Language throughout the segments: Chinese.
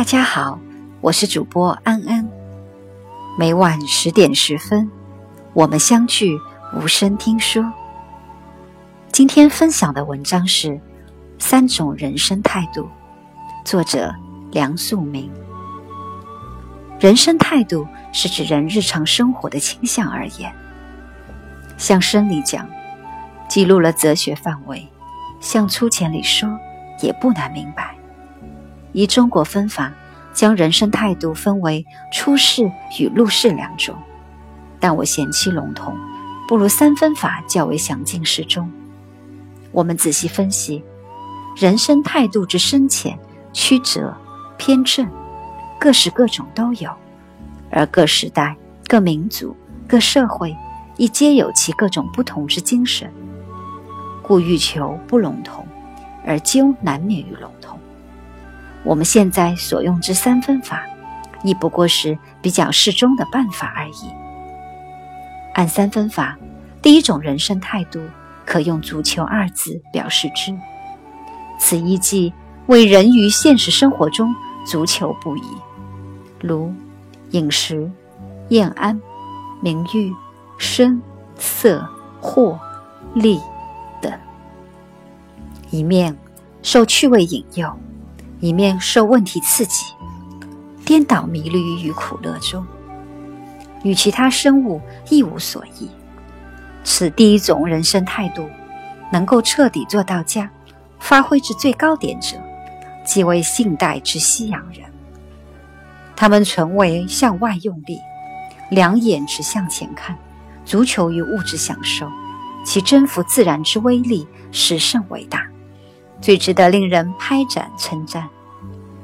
大家好，我是主播安安。每晚十点十分，我们相聚无声听书。今天分享的文章是《三种人生态度》，作者梁漱溟。人生态度是指人日常生活的倾向而言，向深里讲，记录了哲学范围；向粗浅里说，也不难明白。以中国分法，将人生态度分为出世与入世两种，但我嫌其笼统，不如三分法较为详尽适中。我们仔细分析，人生态度之深浅、曲折、偏正。各式各种都有，而各时代、各民族、各社会亦皆有其各种不同之精神，故欲求不笼统，而究难免于笼统。我们现在所用之三分法，亦不过是比较适中的办法而已。按三分法，第一种人生态度，可用“足求”二字表示之。此一计为人于现实生活中足求不已。如饮食、宴安、名誉、声、色、货、利等，一面受趣味引诱，一面受问题刺激，颠倒迷离于苦乐中，与其他生物一无所异。此第一种人生态度，能够彻底做到家，发挥至最高点者，即为现代之西洋人。他们纯为向外用力，两眼只向前看，足求于物质享受，其征服自然之威力实甚伟大，最值得令人拍掌称赞。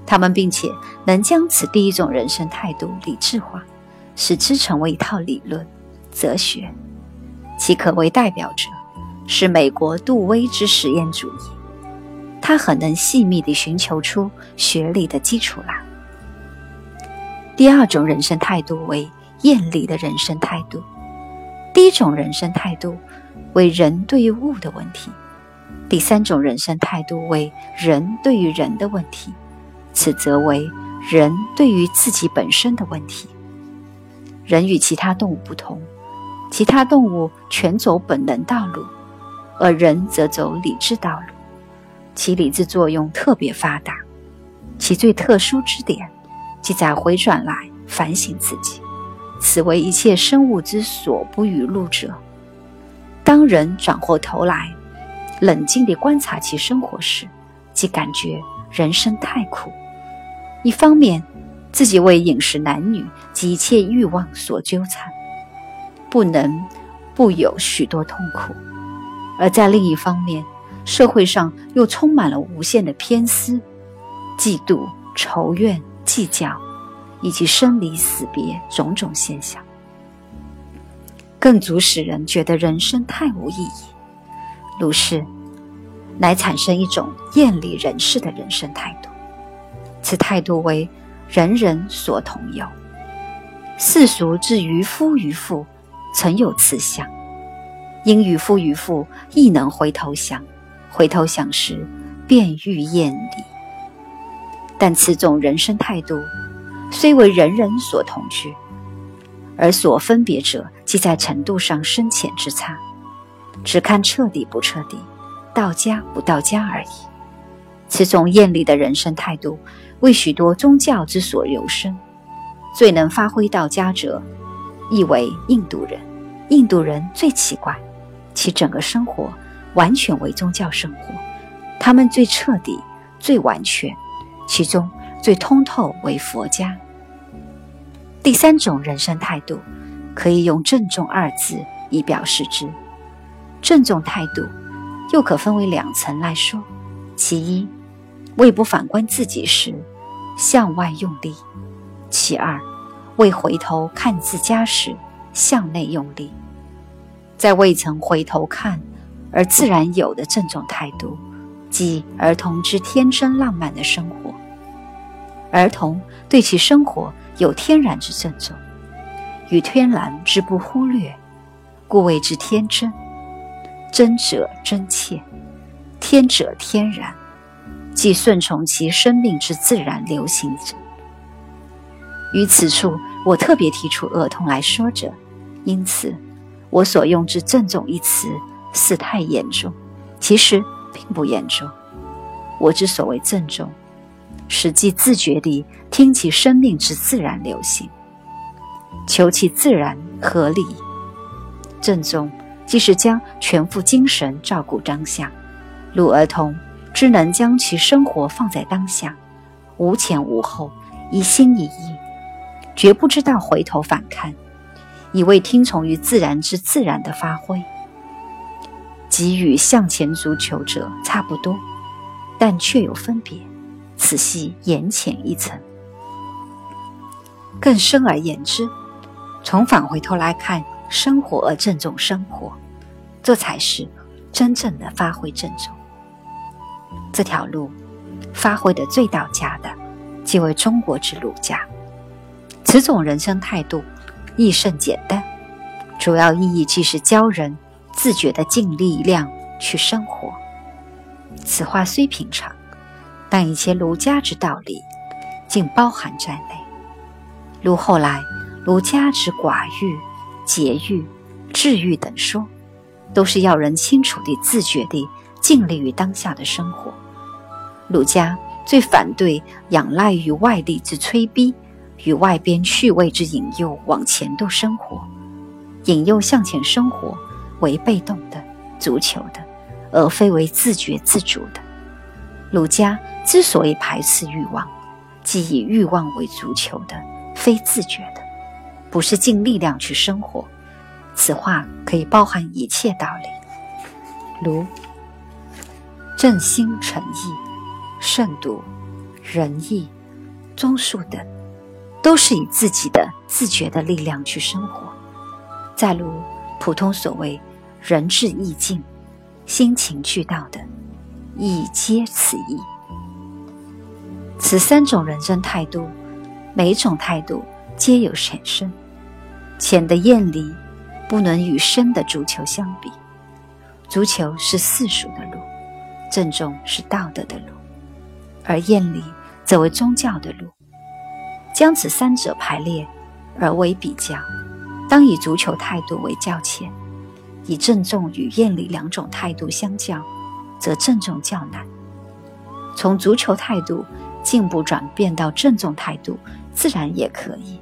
他们并且能将此第一种人生态度理智化，使之成为一套理论哲学，其可为代表者是美国杜威之实验主义。他很能细密地寻求出学理的基础来。第二种人生态度为厌离的人生态度，第一种人生态度为人对物的问题，第三种人生态度为人对于人的问题，此则为人对于自己本身的问题。人与其他动物不同，其他动物全走本能道路，而人则走理智道路，其理智作用特别发达，其最特殊之点。即在回转来反省自己，此为一切生物之所不与路者。当人转过头来，冷静地观察其生活时，即感觉人生太苦。一方面，自己为饮食、男女及一切欲望所纠缠，不能不有许多痛苦；而在另一方面，社会上又充满了无限的偏私、嫉妒、仇怨。计较，以及生离死别种种现象，更足使人觉得人生太无意义。如是，乃产生一种厌离人世的人生态度。此态度为人人所同有。世俗之渔夫渔妇，曾有此想，因渔夫渔妇亦能回头想，回头想时，便欲厌离。但此种人生态度，虽为人人所同居，而所分别者，即在程度上深浅之差，只看彻底不彻底，到家不到家而已。此种艳丽的人生态度，为许多宗教之所由生，最能发挥到家者，亦为印度人。印度人最奇怪，其整个生活完全为宗教生活，他们最彻底、最完全。其中最通透为佛家。第三种人生态度，可以用郑重二字以表示之。郑重态度又可分为两层来说：其一，为不反观自己时，向外用力；其二，为回头看自家时，向内用力。在未曾回头看而自然有的郑重态度，即儿童之天真浪漫的生活。儿童对其生活有天然之郑重，与天然之不忽略，故谓之天真。真者真切，天者天然，即顺从其生命之自然流行者于此处，我特别提出“儿童”来说者，因此我所用之“郑重”一词似太严重，其实并不严重。我之所谓郑重，实际自觉地听其生命之自然流行，求其自然合理。郑重，即是将全副精神照顾当下，鲁儿童只能将其生活放在当下，无前无后，一心一意。绝不知道回头反看，以为听从于自然之自然的发挥，给予向前足球者差不多，但却有分别。此系言浅一层。更深而言之，从返回头来看生活而郑重生活，这才是真正的发挥郑重。这条路发挥的最到家的，即为中国之儒家。此种人生态度亦甚简单，主要意义即是教人自觉地尽力量去生活。此话虽平常，但一切儒家之道理竟包含在内。如后来儒家之寡欲、节欲、治欲等说，都是要人清楚地、自觉地尽力于当下的生活。儒家最反对仰赖于外力之催逼。与外边趣味之引诱往前度生活，引诱向前生活为被动的、足球的，而非为自觉自主的。儒家之所以排斥欲望，即以欲望为足球的，非自觉的，不是尽力量去生活。此话可以包含一切道理，如正心诚意、慎独、仁义、忠恕等。都是以自己的自觉的力量去生活。再如普通所谓“仁至义尽，心情俱到”的，亦皆此意。此三种人生态度，每种态度皆有浅深。浅的艳丽，不能与深的足球相比。足球是世俗的路，郑重是道德的路，而艳丽则为宗教的路。将此三者排列而为比较，当以足球态度为较浅，以郑重与艳丽两种态度相较，则郑重较难。从足球态度进步转变到郑重态度，自然也可以，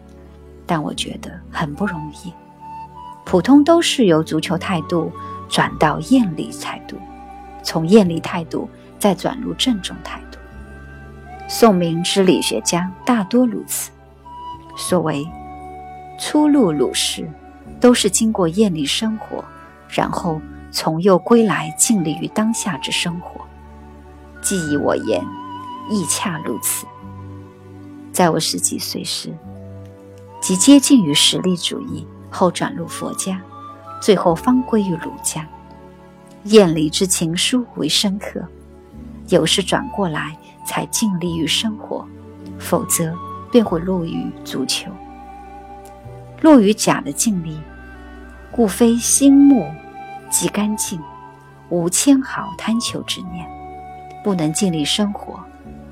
但我觉得很不容易。普通都是由足球态度转到艳丽态度，从艳丽态度再转入郑重态度。宋明之理学家大多如此。所谓初入鲁士，都是经过艳丽生活，然后从右归来，尽力于当下之生活。既以我言，亦恰如此。在我十几岁时，即接近于实力主义，后转入佛家，最后方归于儒家。艳丽之情书为深刻，有时转过来。才尽力于生活，否则便会落于足球，落于假的尽力，故非心目即干净，无纤毫贪求之念，不能尽力生活，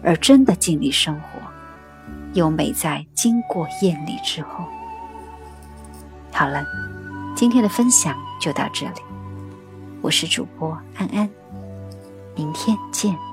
而真的尽力生活，又美在经过艳丽之后。好了，今天的分享就到这里，我是主播安安，明天见。